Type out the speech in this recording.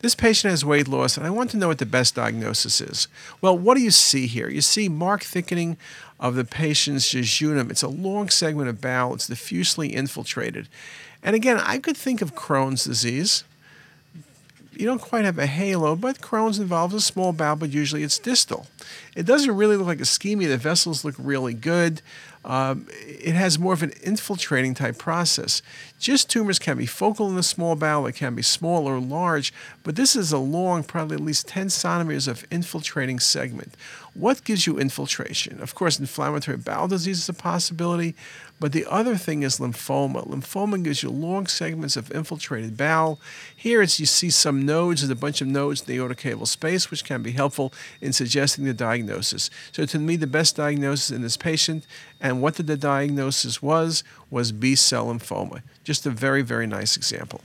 This patient has weight loss, and I want to know what the best diagnosis is. Well, what do you see here? You see marked thickening of the patient's jejunum. It's a long segment of bowel, it's diffusely infiltrated. And again, I could think of Crohn's disease. You don't quite have a halo, but Crohn's involves a small bowel, but usually it's distal. It doesn't really look like a ischemia. The vessels look really good. Um, it has more of an infiltrating type process. GIST tumors can be focal in the small bowel, it can be small or large, but this is a long, probably at least 10 centimeters of infiltrating segment. What gives you infiltration? Of course, inflammatory bowel disease is a possibility, but the other thing is lymphoma. Lymphoma gives you long segments of infiltrated bowel. Here it's you see some nodes, there's a bunch of nodes in the aortocaval space, which can be helpful in suggesting the diagnosis. So to me, the best diagnosis in this patient and what the diagnosis was was B cell lymphoma. Just a very, very nice example.